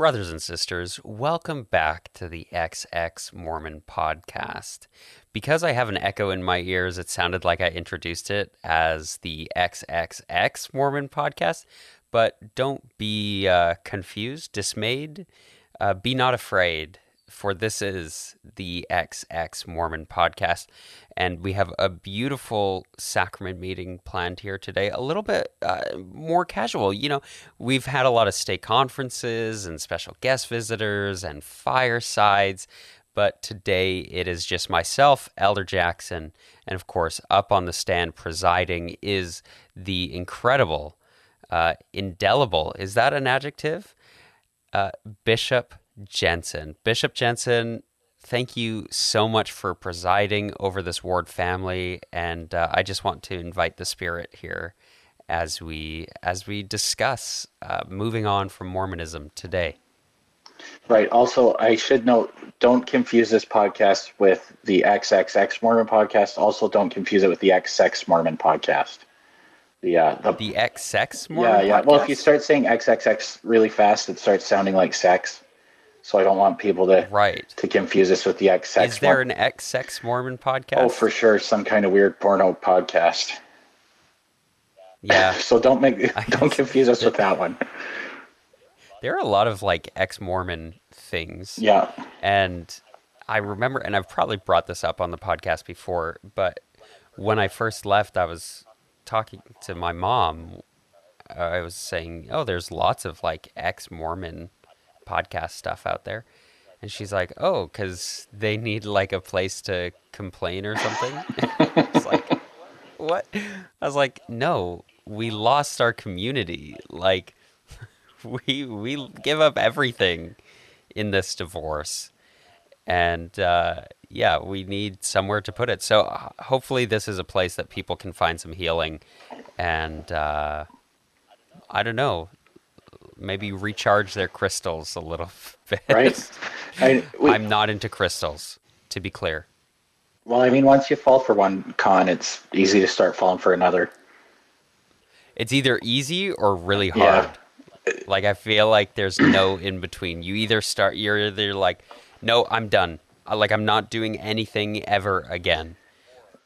Brothers and sisters, welcome back to the XX Mormon podcast. Because I have an echo in my ears, it sounded like I introduced it as the XXX Mormon podcast, but don't be uh, confused, dismayed, uh, be not afraid for this is the XX Mormon podcast. And we have a beautiful sacrament meeting planned here today, a little bit uh, more casual. You know, we've had a lot of state conferences and special guest visitors and firesides. But today it is just myself, Elder Jaxxxon, and of course, up on the stand presiding is the incredible, uh, indelible, is that an adjective? Uh, Bishop Jensen. Bishop Jensen, thank you so much for presiding over this ward family, and uh, I just want to invite the spirit here as we as we discuss uh, moving on from Mormonism today. Right. Also, I should note: don't confuse this podcast with the XXX Mormon podcast. Also, don't confuse it with the XX Mormon podcast. The uh, the, the XX Mormon. Yeah, yeah. Podcast? Well, if you start saying XXX really fast, it starts sounding like sex. So I don't want people to right to confuse us with the X sex. Is there an X sex Mormon oh, podcast? Oh, for sure, some kind of weird porno podcast. Yeah. so don't make don't confuse us with that one. There are a lot of like ex Mormon things. Yeah. And I remember, and I've probably brought this up on the podcast before, but when I first left, I was talking to my mom. I was saying, "Oh, there's lots of like ex Mormon." Podcast stuff out there. And she's like, "Oh, because they need like a place to complain or something." it's like, what? I was like, "No, we lost our community. Like, we we give up everything in this divorce, and uh, yeah, we need somewhere to put it. So uh, hopefully, this is a place that people can find some healing, and uh, I don't know maybe recharge their crystals a little bit. Right. I, I'm not into crystals, to be clear. Well, I mean, once you fall for one con, it's easy to start falling for another. It's either easy or really hard. Yeah. Like I feel like there's no in between. You either start, you're either like, no, I'm done. Uh, like I'm not doing anything ever again,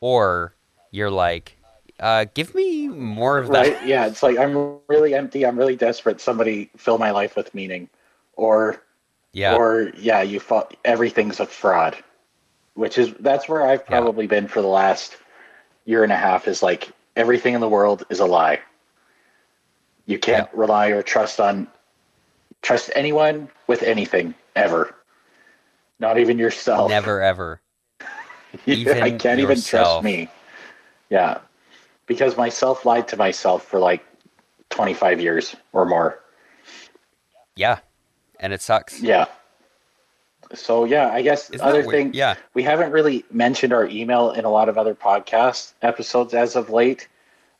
or you're like, uh, give me more of that. Right? Yeah, it's like I'm really empty. I'm really desperate. Somebody fill my life with meaning, or yeah, or yeah, you thought everything's a fraud, which is that's where I've probably yeah. been for the last year and a half. Is like everything in the world is a lie. You can't yeah. rely or trust on trust anyone with anything ever. Not even yourself. Never ever. even I can't yourself. even trust me. Yeah because myself lied to myself for like 25 years or more. Yeah. And it sucks. Yeah. So yeah, I guess Isn't other thing, yeah, we haven't really mentioned our email in a lot of other podcast episodes as of late.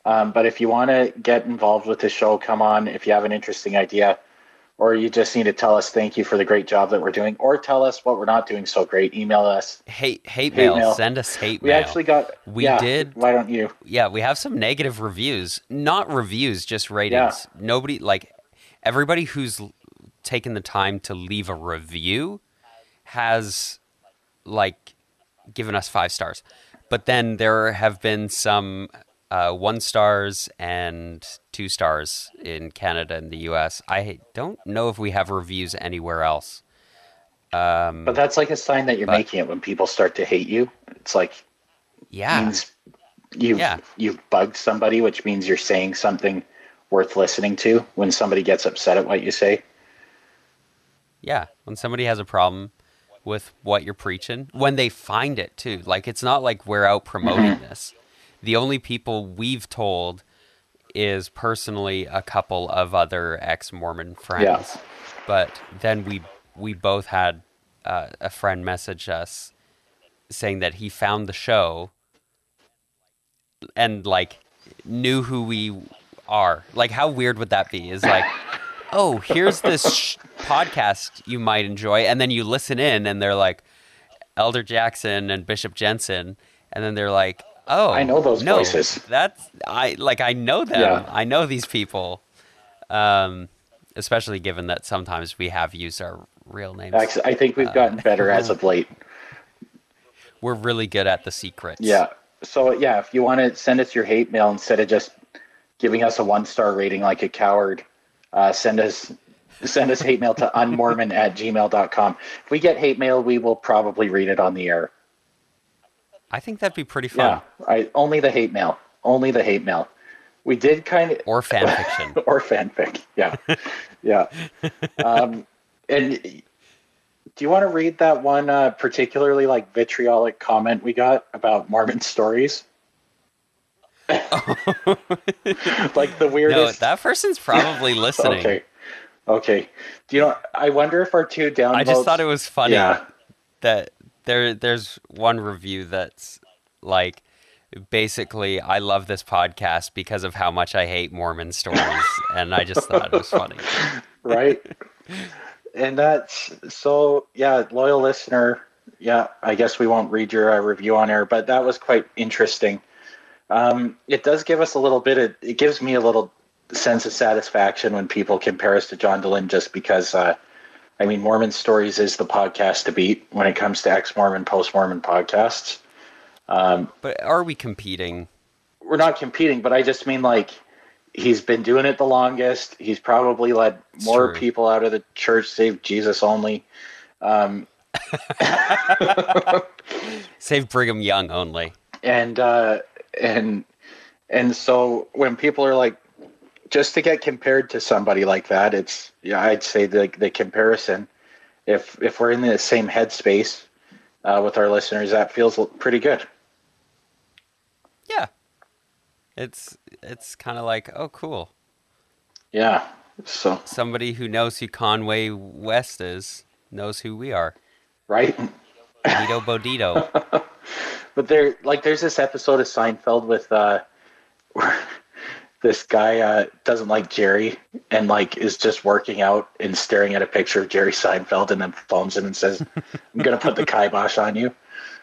Um, but if you want to get involved with the show, come on. If you have an interesting idea, or you just need to tell us thank you for the great job that we're doing, or tell us what we're not doing so great, email us. Hate hate, hate mail. mail. Send us hate we mail. We actually got. We yeah, did. Why don't you? Yeah, we have some negative reviews. Not reviews, just ratings. Yeah. Nobody like everybody who's taken the time to leave a review has like given us five stars. But then there have been some uh, one stars and two stars in Canada and the US. I don't know if we have reviews anywhere else. Um, but that's like a sign that you're but, making it when people start to hate you. It's like, yeah, you've yeah. you've bugged somebody, which means you're saying something worth listening to. When somebody gets upset at what you say, yeah, when somebody has a problem with what you're preaching, when they find it too, like it's not like we're out promoting mm-hmm. this the only people we've told is personally a couple of other ex Mormon friends. Yeah. But then we we both had uh, a friend message us saying that he found the show and like knew who we are. Like how weird would that be? Is like, oh, here's this sh- podcast you might enjoy, and then you listen in, and they're like Elder Jaxxxon and Bishop Jensen, and then they're like, Oh, I know those no, voices. That's I like I know them. Yeah. I know these people. Um, especially given that sometimes we have used our real names. I think we've gotten better as of late. We're really good at the secrets. Yeah. So yeah, if you want to send us your hate mail instead of just giving us a one star rating like a coward, uh, send us send us hate mail to unmormon at gmail.com. If we get hate mail, we will probably read it on the air. I think that'd be pretty fun. Yeah. I only the hate mail. Only the hate mail. We did kind of Or fan fiction. or fanfic. Yeah. yeah. Um, and do you want to read that one uh, particularly like vitriolic comment we got about Mormon stories? like the no, weirdest. that person's probably listening. okay. Okay. Do you know? I wonder if our two downvotes. I just thought it was funny Yeah. that there there's one review that's like basically I love this podcast because of how much I hate Mormon stories and I just thought it was funny. right? and that's so yeah, loyal listener. Yeah, I guess we won't read your uh, review on air, but that was quite interesting. Um, it does give us a little bit of it gives me a little sense of satisfaction when people compare us to John Dehlin, just because. Uh, I mean, Mormon Stories is the podcast to beat when it comes to ex-Mormon, post-Mormon podcasts. Um, But are we competing? we're not competing, but I just mean like he's been doing it the longest. He's probably led It's more true. people out of the church, save Jesus only. Um, Save Brigham Young only. and uh, and and so when people are like, just to get compared to somebody like that, it's yeah, I'd say the the comparison. If if we're in the same headspace uh, with our listeners, that feels pretty good. Yeah. It's it's kind of like, oh cool. Yeah. So Somebody who knows who Conway West is knows who we are. right. Nito Bodito. But there, like, there's this episode of Seinfeld with uh, this guy uh, doesn't like Jerry and like is just working out and staring at a picture of Jerry Seinfeld and then phones him and says, "I'm gonna put the kibosh on you."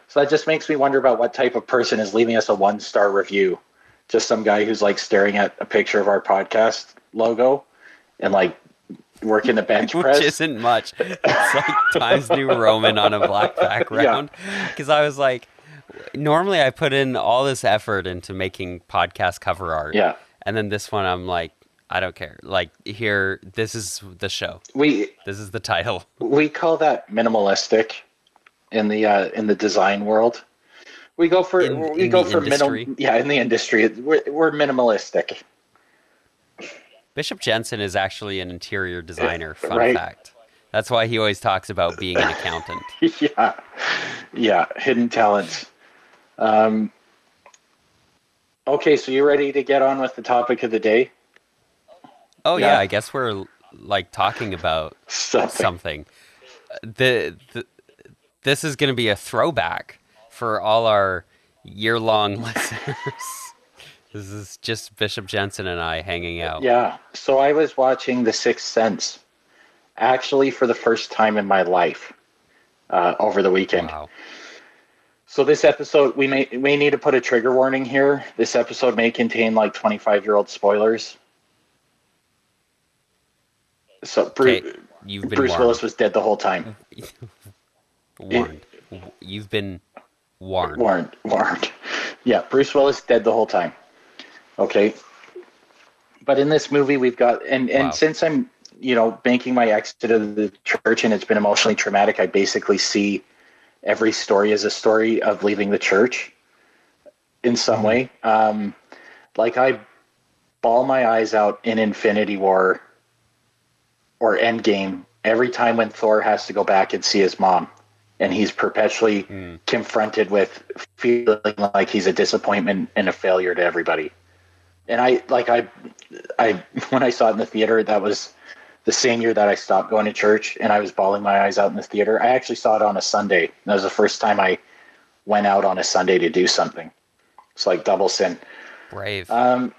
So that just makes me wonder about what type of person is leaving us a one star review. Just some guy who's like staring at a picture of our podcast logo and like working the bench press, which isn't much. It's like Times New Roman on a black background. Because I was like, normally I put in all this effort into making podcast cover art. Yeah. And then this one, I'm like, I don't care. Like, here, this is the show. We This is the title. we call that minimalistic in the uh, in the design world. We go for In- we in go for industry? minim yeah in the industry we're, we're minimalistic Bishop Jensen is actually an interior designer. Fun Right. fact. That's why he always talks about being an accountant. yeah yeah hidden talents um, okay so you ready to get on with the topic of the day Oh yeah, Yeah. I guess we're like talking about something something. The, the this is going to be a throwback for all our year-long listeners. this is just Bishop Jensen and I hanging out. yeah so i was watching the sixth sense actually for the first time in my life uh, over the weekend Wow. So this episode, we may we need to put a trigger warning here. This episode may contain like twenty five year old spoilers. So Bruce, Okay, you've been Bruce warned. Willis was dead the whole time. warned. You've been warned. Warned, warned. Yeah, Bruce Willis dead the whole time. Okay. But in this movie, we've got and and Wow. since I'm you know making my exit of the church and it's been emotionally traumatic, I basically see every story is a story of leaving the church in some way. Um, like I bawl my eyes out in Infinity War or Endgame every time when Thor has to go back and see his mom, and he's perpetually Mm. confronted with feeling like he's a disappointment and a failure to everybody. And I like I I when I saw it in the theater, that was the same year that I stopped going to church and I was bawling my eyes out in the theater. I actually saw it on a Sunday. That was the first time I went out on a Sunday to do something. It's like double sin. Brave. Um,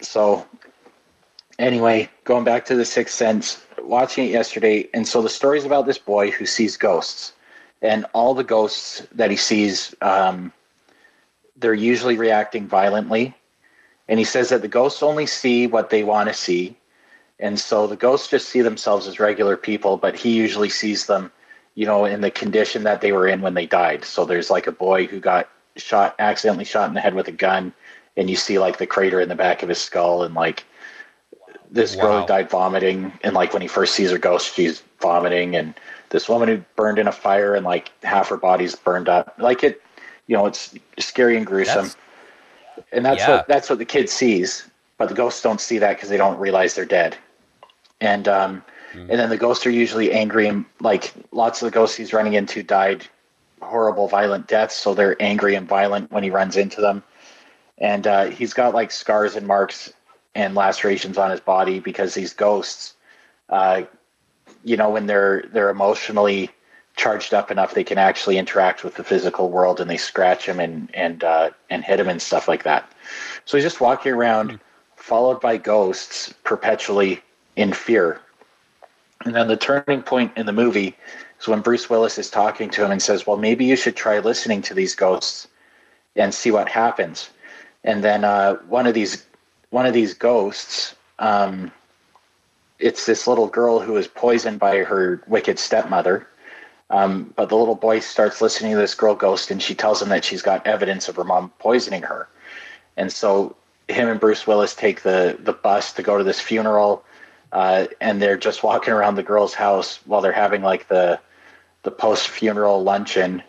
so, anyway, going back to the Sixth Sense, watching it yesterday, and so the story's about this boy who sees ghosts, and all the ghosts that he sees, um, they're usually reacting violently, and he says that the ghosts only see what they want to see, And so the ghosts just see themselves as regular people, but he usually sees them, you know, in the condition that they were in when they died. So there's like a boy who got shot, accidentally shot in the head with a gun, and you see like the crater in the back of his skull, and like this girl Wow. died vomiting, and like when he first sees her ghost, she's vomiting, and this woman who burned in a fire, and like half her body's burned up. Like it, you know, it's scary and gruesome That's, and that's Yeah. what that's what the kid sees but the ghosts don't see that because they don't realize they're dead and um Mhm. and then the ghosts are usually angry and like lots of the ghosts he's running into died horrible violent deaths so they're angry and violent when he runs into them. And uh, he's got like scars and marks and lacerations on his body because these ghosts uh, you know when they're they're emotionally charged up enough they can actually interact with the physical world and they scratch him and and uh, and hit him and stuff like that. So he's just walking around followed by ghosts perpetually in fear and then the turning point in the movie is when bruce willis is talking to him and says well maybe you should try listening to these ghosts and see what happens and then uh, one of these one of these ghosts um, it's this little girl who is poisoned by her wicked stepmother. Um, but the little boy starts listening to this girl ghost, and she tells him that she's got evidence of her mom poisoning her. And so him and Bruce Willis take the the bus to go to this funeral, uh, and they're just walking around the girl's house while they're having like the the post funeral luncheon.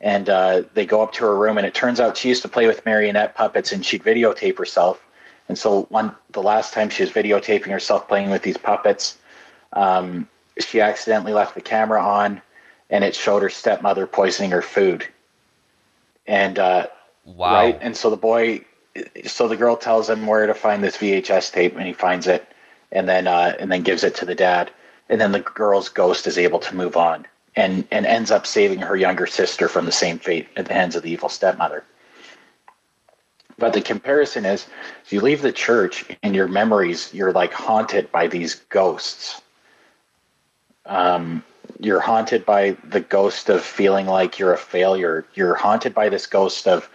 And uh, they go up to her room, and it turns out she used to play with marionette puppets, and she'd videotape herself. And so one the last time she was videotaping herself playing with these puppets, um, she accidentally left the camera on, and it showed her stepmother poisoning her food. And uh, wow. right, and so the boy, so the girl tells him where to find this VHS tape, and he finds it, and then uh, and then gives it to the dad, and then the girl's ghost is able to move on, and and ends up saving her younger sister from the same fate at the hands of the evil stepmother. But the comparison is, you leave the church and your memories, you're like haunted by these ghosts. Um, you're haunted by the ghost of feeling like you're a failure. You're haunted by this ghost of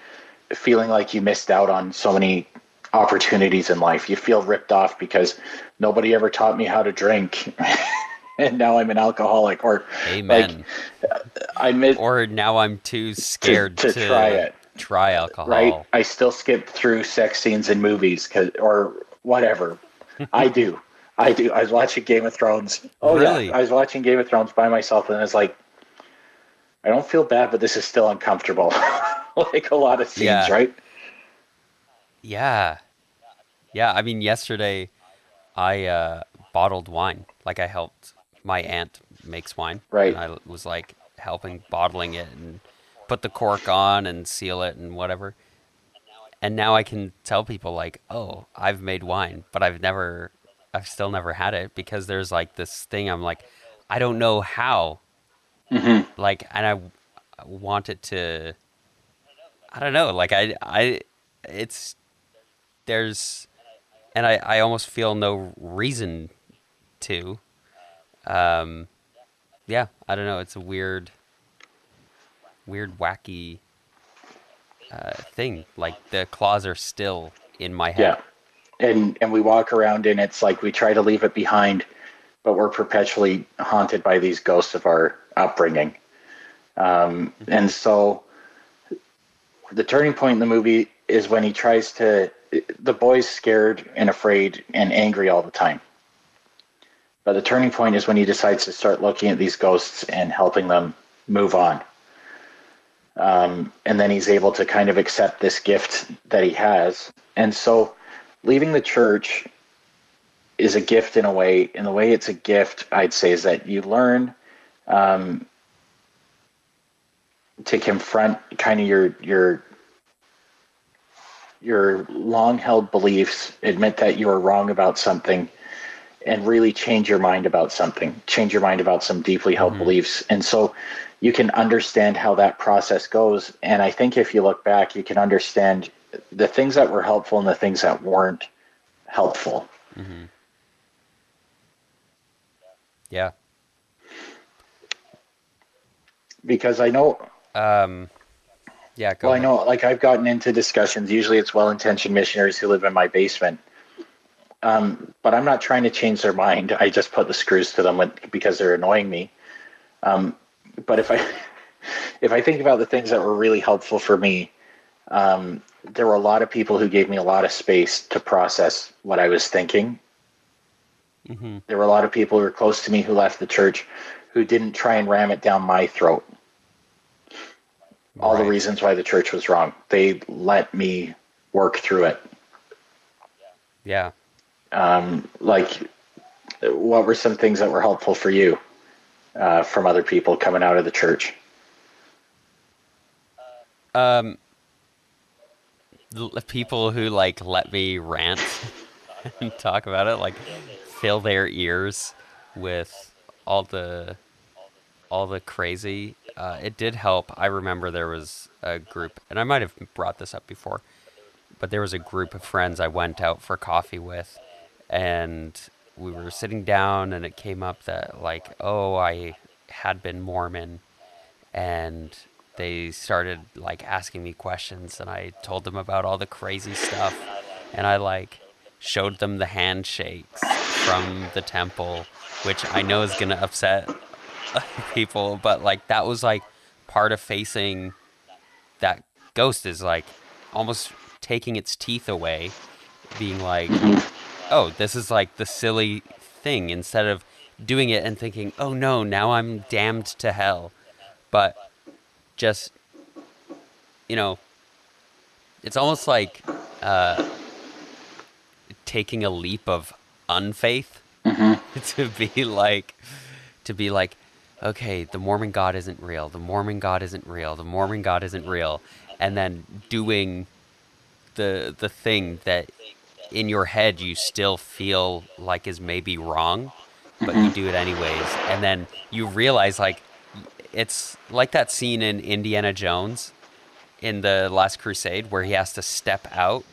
feeling like you missed out on so many opportunities in life. You feel ripped off because nobody ever taught me how to drink. and now I'm an alcoholic or Amen. I miss or now I'm too scared to to, try it. Try alcohol. right? I still skip through sex scenes in movies 'cause- or whatever. I do. I do. I was watching Game of Thrones. Oh Really? yeah, I was watching Game of Thrones by myself, and I was like, I don't feel bad, but this is still uncomfortable. like a lot of scenes, Yeah. right? Yeah. Yeah, I mean yesterday I uh bottled wine. Like I helped my aunt makes wine. Right. And I was like helping bottling it and put the cork on and seal it and whatever. And now I can tell people like, "Oh, I've made wine, but I've never I've still never had it because there's like this thing I'm like I don't know how Mm-hmm. like and I, I want it to i don't know like i i it's there's and i i almost feel no reason to. Um yeah i don't know. It's a weird weird wacky uh thing. Like the claws are still in my head. Yeah. And and we walk around and it's like we try to leave it behind, but we're perpetually haunted by these ghosts of our upbringing. Um, and so the turning point in the movie is when he tries to the boy's scared and afraid and angry all the time. But the turning point is when he decides to start looking at these ghosts and helping them move on. Um, and then he's able to kind of accept this gift that he has. And so leaving the church is a gift in a way. In the way it's a gift, I'd say, is that you learn um, to confront kind of your your your long held beliefs, admit that you are wrong about something, and really change your mind about something, change your mind about some deeply held Mhm. beliefs. And so you can understand how that process goes. And I think if you look back, you can understand the things that were helpful and the things that weren't helpful. hmm yeah Because I know um yeah go Well, I know, like I've gotten into discussions. Usually, it's well-intentioned missionaries who live in my basement, Um, but I'm not trying to change their mind. I just put the screws to them when, because they're annoying me. Um, but if I if I think about the things that were really helpful for me, um, there were a lot of people who gave me a lot of space to process what I was thinking. Mm-hmm. There were a lot of people who were close to me who left the church who didn't try and ram it down my throat. All right. the reasons why the church was wrong. They let me work through it. Yeah. Um, like, what were some things that were helpful for you uh, from other people coming out of the church? Um, people who like let me rant and talk about it, like fill their ears with all the all the crazy. Uh, it did help. I remember there was a group, and I might have brought this up before, but there was a group of friends I went out for coffee with, and we were sitting down, and it came up that like, oh, I had been Mormon, and they started like asking me questions and I told them about all the crazy stuff and I like showed them the handshakes from the temple which I know is to upset people but like that was like part of facing that ghost is like almost taking its teeth away being like oh this is like the silly thing instead of doing it and thinking oh no now I'm damned to hell but just you know it's almost like uh, taking a leap of unfaith mm-hmm. to be like to be like okay the mormon god isn't real the mormon god isn't real the mormon god isn't real and then doing the the thing that in your head you still feel like is maybe wrong but mm-hmm. you do it anyways and then you realize like it's like that scene in Indiana Jones in the Last Crusade where he has to step out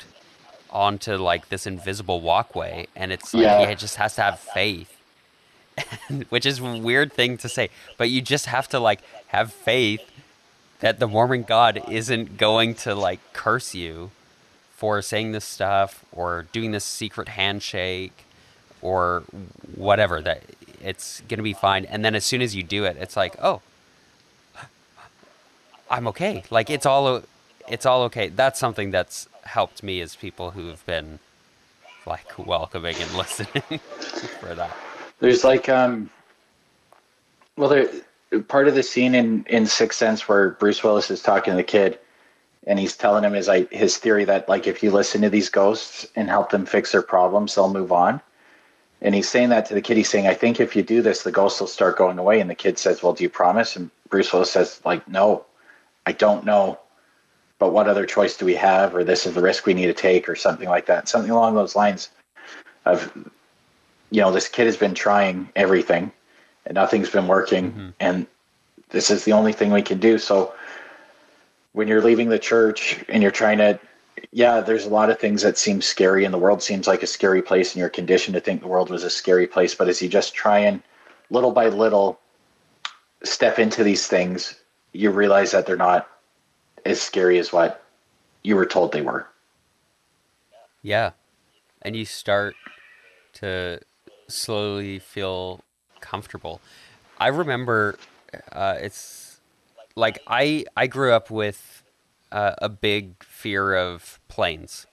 onto like this invisible walkway, and it's like yeah. he just has to have faith, which is a weird thing to say, but you just have to like have faith that the Mormon God isn't going to like curse you for saying this stuff or doing this secret handshake or whatever that it's going to be fine and then as soon as you do it it's like oh I'm okay. Like it's all it's all okay. That's something that's helped me as people who have been like welcoming and listening for that. There's like um well there part of the scene in in Sixth Sense where Bruce Willis is talking to the kid and he's telling him his his theory that like if you listen to these ghosts and help them fix their problems, they'll move on. And he's saying that to the kid. He's saying, "I think if you do this, the ghosts will start going away." And the kid says, "Well, do you promise?" And Bruce Willis says, "Like, no." I don't know, but what other choice do we have? Or this is the risk we need to take, or something like that. Something along those lines of, you know, this kid has been trying everything and nothing's been working. Mm-hmm. And this is the only thing we can do. So when you're leaving the church and you're trying to, yeah, there's a lot of things that seem scary, and the world seems like a scary place, and you're conditioned to think the world was a scary place. But as you just try and little by little step into these things you realize that they're not as scary as what you were told they were. Yeah. And you start to slowly feel comfortable. I remember uh, it's like I I grew up with uh, a big fear of planes,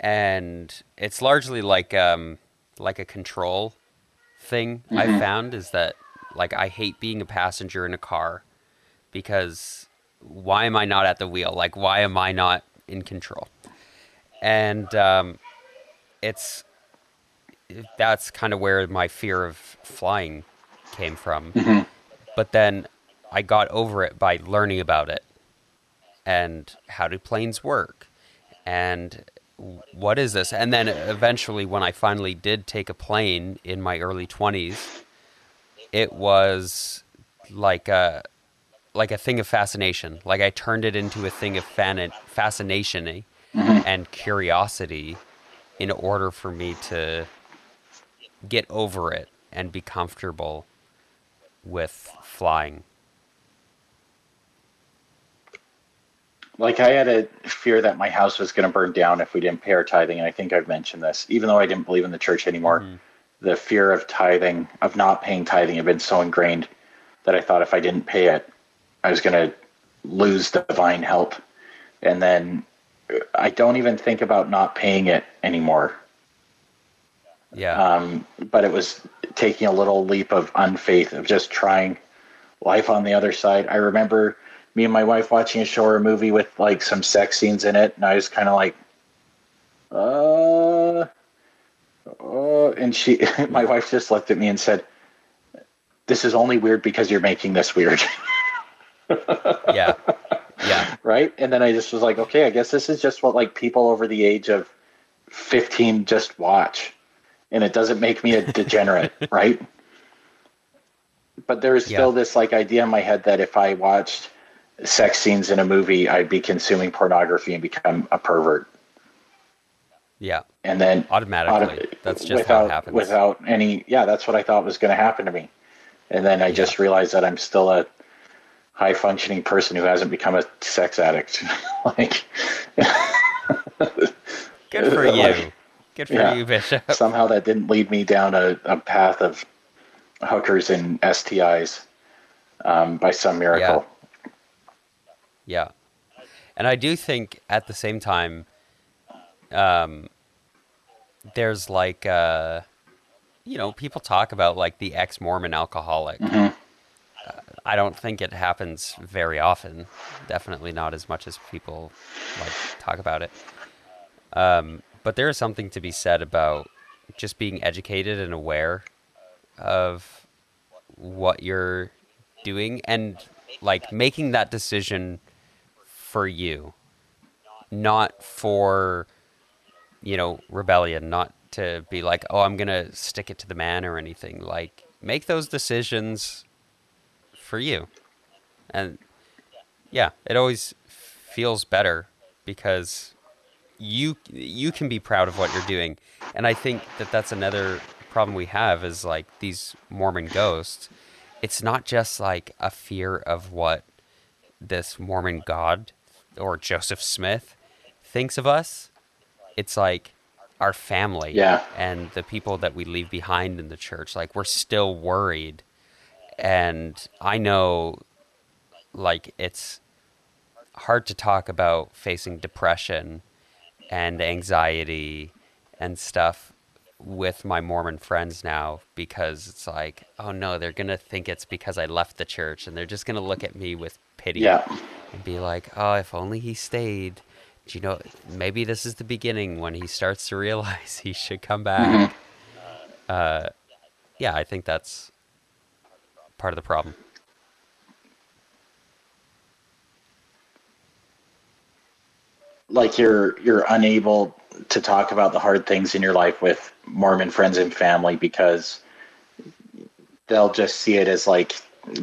and it's largely like um, like a control thing. Mm-hmm. I found is that like I hate being a passenger in a car because why am I not at the wheel? Like, why am I not in control? And um, it's that's kind of where my fear of flying came from. Mm-hmm. But then I got over it by learning about it and how do planes work and what is this? And then eventually, when I finally did take a plane in my early 20s, it was like a, like a thing of fascination. Like I turned it into a thing of fan- fascination mm-hmm. and curiosity in order for me to get over it and be comfortable with flying. like I had a fear that my house was going to burn down if we didn't pay our tithing, and I think I've mentioned this. Even though I didn't believe in the church anymore, mm-hmm. the fear of tithing, of not paying tithing, had been so ingrained that I thought if I didn't pay it, I was going to lose divine help. And then I don't even think about not paying it anymore. Yeah. Um, but it was taking a little leap of unfaith of just trying life on the other side. I remember me and my wife watching a show or a movie with like some sex scenes in it, and I was kind of like, uh, uh, and she, my wife just looked at me and said, "This is only weird because you're making this weird." yeah, yeah, right. And then I just was like, okay, I guess this is just what like people over the age of fifteen just watch, and it doesn't make me a degenerate, right? But there is still this like idea in my head that if I watched sex scenes in a movie, I'd be consuming pornography and become a pervert. Yeah. And then automatically, auto- that's just without, how it happens. Without any, yeah, that's what I thought was going to happen to me. And then I yeah. just realized that I'm still a high functioning person who hasn't become a sex addict. like, good for you. Like, good for yeah, you, Bishop. Somehow that didn't lead me down a, a path of hookers and STIs um, by some miracle. Yeah. And I do think at the same time, um, there's like, uh, you know, people talk about like the ex Mormon alcoholic. Mm-hmm. Uh, I don't think it happens very often. Definitely not as much as people like talk about it. Um, but there is something to be said about just being educated and aware of what you're doing and like making that decision for you, not for, you know, rebellion, not to be like, oh, I'm going to stick it to the man or anything. Like, make those decisions for you. And yeah, it always feels better because you you can be proud of what you're doing. And I think that that's another problem we have is like these Mormon ghosts. It's not just like a fear of what this Mormon God or Joseph Smith thinks of us, it's like our family yeah. and the people that we leave behind in the church. Like we're still worried. And I know like it's hard to talk about facing depression and anxiety and stuff with my Mormon friends now because it's like, oh no, they're gonna think it's because I left the church and they're just gonna look at me with pity. Yeah and be like, oh, if only he stayed. Do you know, maybe this is the beginning when he starts to realize he should come back. Mm-hmm. Uh, yeah, I think that's part of the problem. Like you're you're unable to talk about the hard things in your life with Mormon friends and family because they'll just see it as like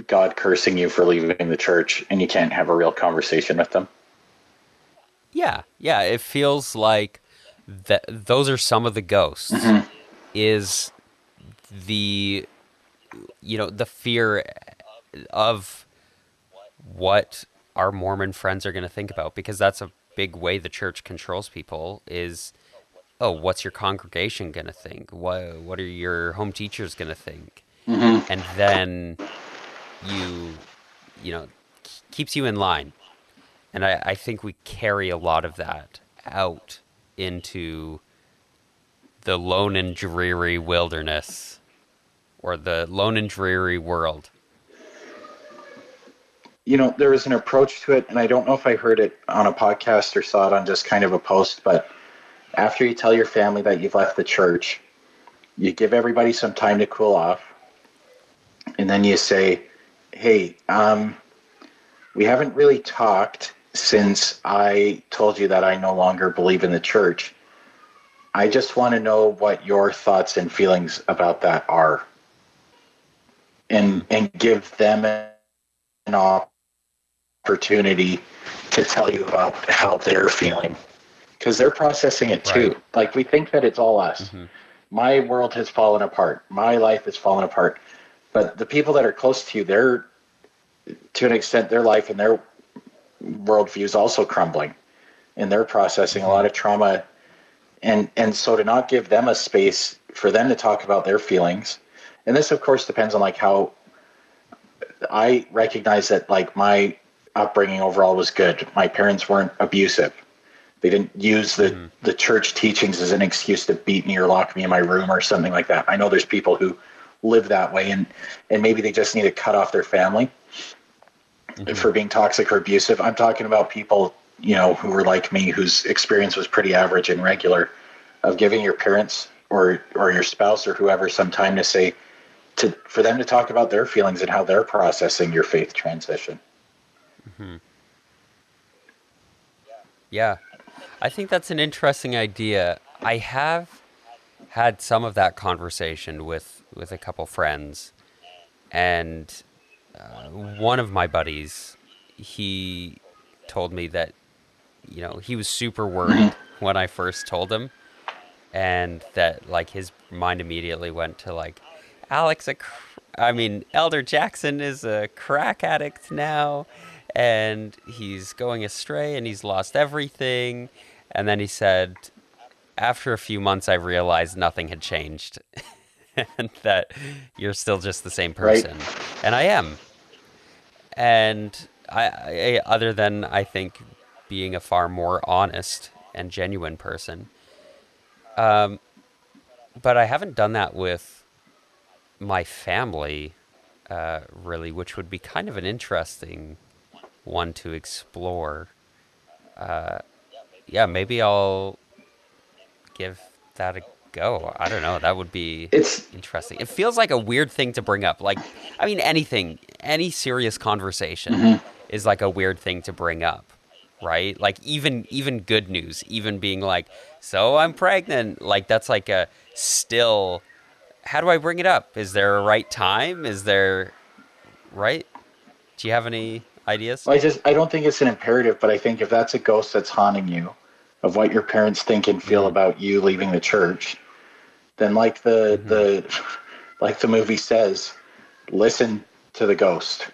God cursing you for leaving the church and you can't have a real conversation with them. Yeah, yeah, it feels like that those are some of the ghosts. Mm-hmm. Is the you know, the fear of what our Mormon friends are going to think about because that's a big way the church controls people is oh, what's your congregation going to think? What what are your home teachers going to think? Mm-hmm. And then you, you know, keeps you in line. And I, I think we carry a lot of that out into the lone and dreary wilderness or the lone and dreary world. You know, there is an approach to it, and I don't know if I heard it on a podcast or saw it on just kind of a post, but after you tell your family that you've left the church, you give everybody some time to cool off, and then you say, hey, um, we haven't really talked since I told you that I no longer believe in the church. I just want to know what your thoughts and feelings about that are. And and give them an opportunity to tell you about how they're feeling because they're processing it too. Right. Like we think that it's all us. Mm-hmm. My world has fallen apart. My life has fallen apart. But the people that are close to you, they're to an extent their life and their worldview is also crumbling and they're processing a lot of trauma and and so to not give them a space for them to talk about their feelings and this of course depends on like how i recognize that like my upbringing overall was good my parents weren't abusive they didn't use the mm-hmm. the church teachings as an excuse to beat me or lock me in my room or something like that i know there's people who live that way and and maybe they just need to cut off their family mm-hmm. for being toxic or abusive i'm talking about people you know, who were like me, whose experience was pretty average and regular, of giving your parents or or your spouse or whoever some time to say to for them to talk about their feelings and how they're processing your faith transition. Mm-hmm. Yeah, I think that's an interesting idea. I have had some of that conversation with with a couple friends, and uh, one of my buddies, he told me that you know, he was super worried when I first told him, and that like his mind immediately went to like, Alex, a cr- I mean, Elder Jaxxxon is a crack addict now, and he's going astray, and he's lost everything. And then he said, after a few months, I realized nothing had changed, and that you're still just the same person, right. and I am. And I, I, other than I think being a far more honest and genuine person. Um, but I haven't done that with my family, uh, really, which would be kind of an interesting one to explore. Uh, yeah, maybe I'll give that a go. I don't know. That would be it's interesting. It feels like a weird thing to bring up. Like, I mean, anything, any serious conversation mm-hmm. is like a weird thing to bring up right? Like even even good news, even being like, "So I'm pregnant." Like that's like a still how do I bring it up? Is there a right time? Is there right? Do you have any ideas? Well, I just I don't think it's an imperative, but I think if that's a ghost that's haunting you of what your parents think and feel mm-hmm. about you leaving the church, then like the mm-hmm. the like the movie says, listen to the ghost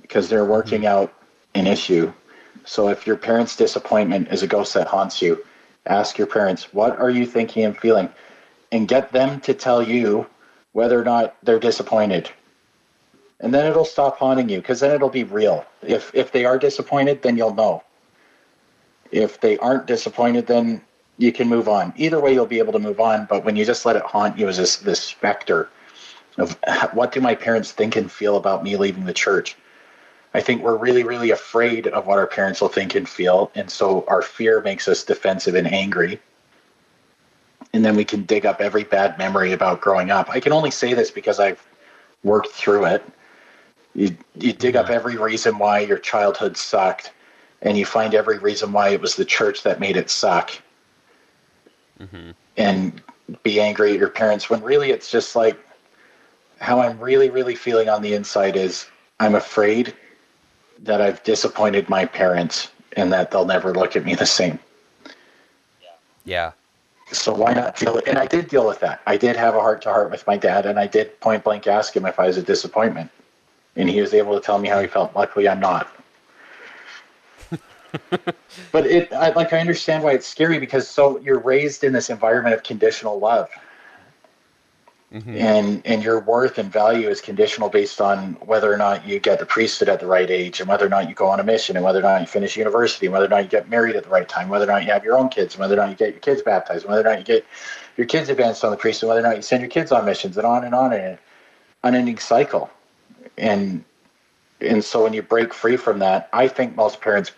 because they're working mm-hmm. out an issue so if your parents' disappointment is a ghost that haunts you, ask your parents, what are you thinking and feeling? And get them to tell you whether or not they're disappointed. And then it'll stop haunting you because then it'll be real. If if they are disappointed, then you'll know. If they aren't disappointed, then you can move on. Either way, you'll be able to move on. But when you just let it haunt you as this, this specter of what do my parents think and feel about me leaving the church, I think we're really, really afraid of what our parents will think and feel. And so our fear makes us defensive and angry. And then we can dig up every bad memory about growing up. I can only say this because I've worked through it. You, you dig up every reason why your childhood sucked, and you find every reason why it was the church that made it suck. Mm-hmm. And be angry at your parents when really it's just like how I'm really, really feeling on the inside is I'm afraid that I've disappointed my parents and that they'll never look at me the same. Yeah. So why not deal with And I did deal with that. I did have a heart to heart with my dad, and I did point blank ask him if I was a disappointment. And he was able to tell me how he felt. Luckily, I'm not. but it, I, like, I understand why it's scary because so you're raised in this environment of conditional love, Mm-hmm. And and your worth and value is conditional based on whether or not you get the priesthood at the right age, and whether or not you go on a mission, and whether or not you finish university, and whether or not you get married at the right time, whether or not you have your own kids, and whether or not you get your kids baptized, and whether or not you get your kids advanced on the priesthood, whether or not you send your kids on missions, and on and on in an unending cycle. And and so when you break free from that, I think most parents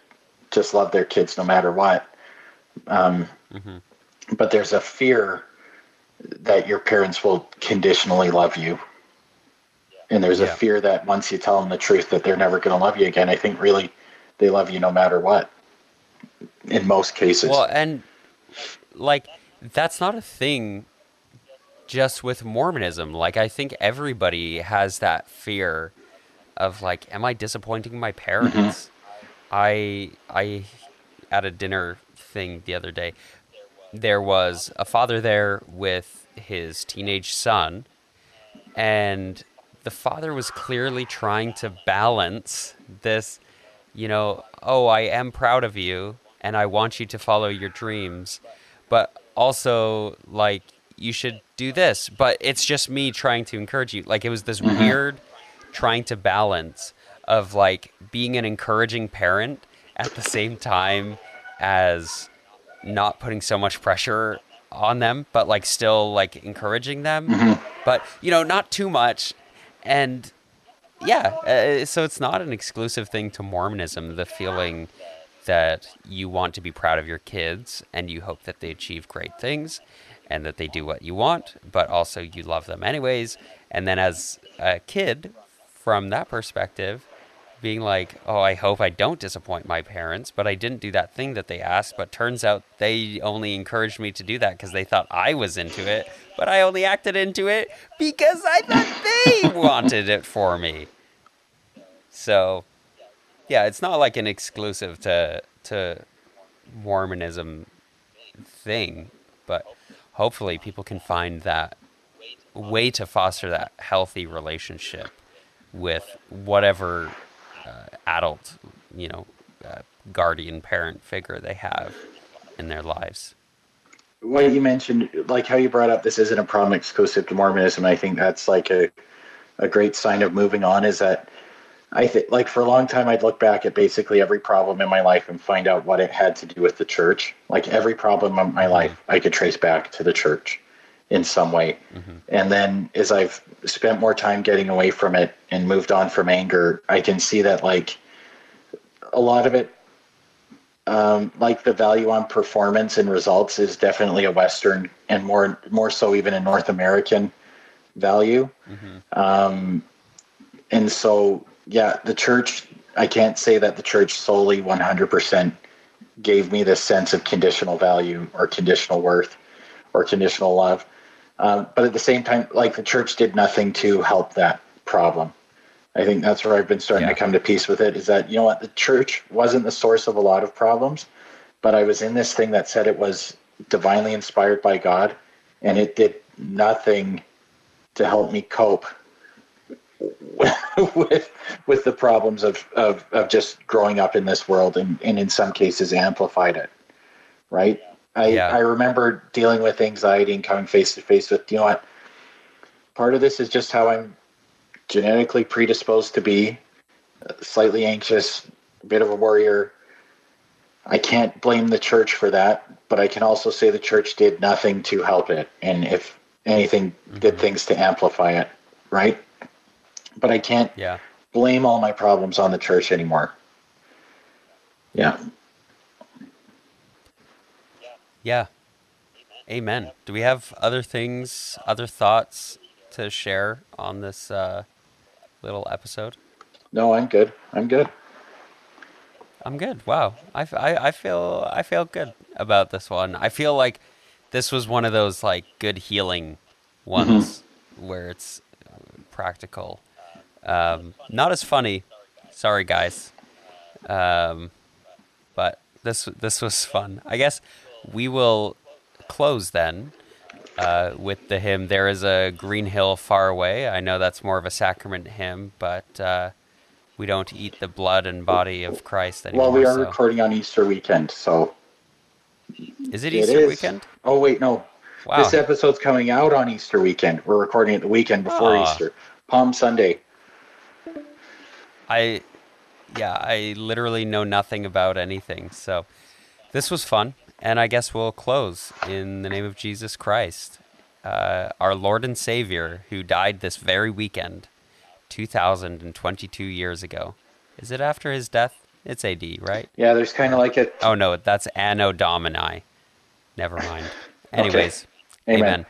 just love their kids no matter what. Um, mm-hmm. But there's a fear that your parents will conditionally love you. And there's yeah. a fear that once you tell them the truth that they're never going to love you again. I think really they love you no matter what in most cases. Well, and like that's not a thing just with Mormonism. Like I think everybody has that fear of like am I disappointing my parents? Mm-hmm. I I at a dinner thing the other day there was a father there with his teenage son, and the father was clearly trying to balance this you know, oh, I am proud of you and I want you to follow your dreams, but also like you should do this. But it's just me trying to encourage you. Like it was this Mm-hmm. weird trying to balance of like being an encouraging parent at the same time as not putting so much pressure on them, but like still like encouraging them, Mm-hmm. but you know, not too much. And yeah, uh, so it's not an exclusive thing to Mormonism. The feeling that you want to be proud of your kids and you hope that they achieve great things and that they do what you want, but also you love them anyways. And then as a kid, from that perspective, being like, oh, I hope I don't disappoint my parents, but I didn't do that thing that they asked. But turns out they only encouraged me to do that because they thought I was into it, but I only acted into it because I thought they wanted it for me. So, yeah, it's not like an exclusive to to Mormonism thing, but hopefully people can find that way to foster that healthy relationship with whatever uh, adult, you know, uh, guardian parent figure they have in their lives. what you mentioned, like how you brought up, this isn't a problem exclusive to Mormonism. I think that's like a, a great sign of moving on. Is that I think, like for a long time, I'd look back at basically every problem in my life and find out what it had to do with the church. Like every problem in my life, I could trace back to the church in some way. And then as I've spent more time getting away from it and moved on from anger, I can see that like a lot of it um, like the value on performance and results is definitely a Western and more more so even a North American value. Um, and so, yeah, the church. I can't say that the church solely 100% gave me this sense of conditional value or conditional worth or conditional love. Um, but at the same time, like the church did nothing to help that problem. I think that's where I've been starting Yeah. to come to peace with it is that, you know what, the church wasn't the source of a lot of problems, but I was in this thing that said it was divinely inspired by God, and it did nothing to help me cope with with the problems of, of, of just growing up in this world and, and in some cases amplified it. Right? I, Yeah. I remember dealing with anxiety and coming face to face with, you know what, part of this is just how I'm genetically predisposed to be slightly anxious, a bit of a worrier. I can't blame the church for that, but I can also say the church did nothing to help it. And if anything, did mm-hmm. things to amplify it, right? But I can't Yeah. blame all my problems on the church anymore. Yeah. Yeah. Amen. Do we have other things, other thoughts to share on this uh, little episode? No, I'm good. I'm good. I'm good. Wow. I, I, I feel I feel good about this one. I feel like this was one of those like good healing ones where it's uh, practical. Um, not as funny. Sorry, guys. Um, but this this was fun. I guess we will close then uh, with the hymn "There is a green hill far away." I know that's more of a sacrament hymn, but uh, we don't eat the blood and body of Christ anymore. Well, we are so- recording on Easter weekend, so Is it it Easter is. weekend? Oh wait, no. Wow. This episode's coming out on Easter weekend. We're recording it the weekend before Aw. Easter, Palm Sunday. I, yeah, I literally know nothing about anything. So this was fun. And I guess we'll close in the name of Jesus Christ, uh, our Lord and Savior, who died this very weekend, 2022 years ago. Is it after his death? It's AD, right? Yeah, there's kind of like a Oh, no, that's Anno Domini. Never mind. Anyways, Amen. amen.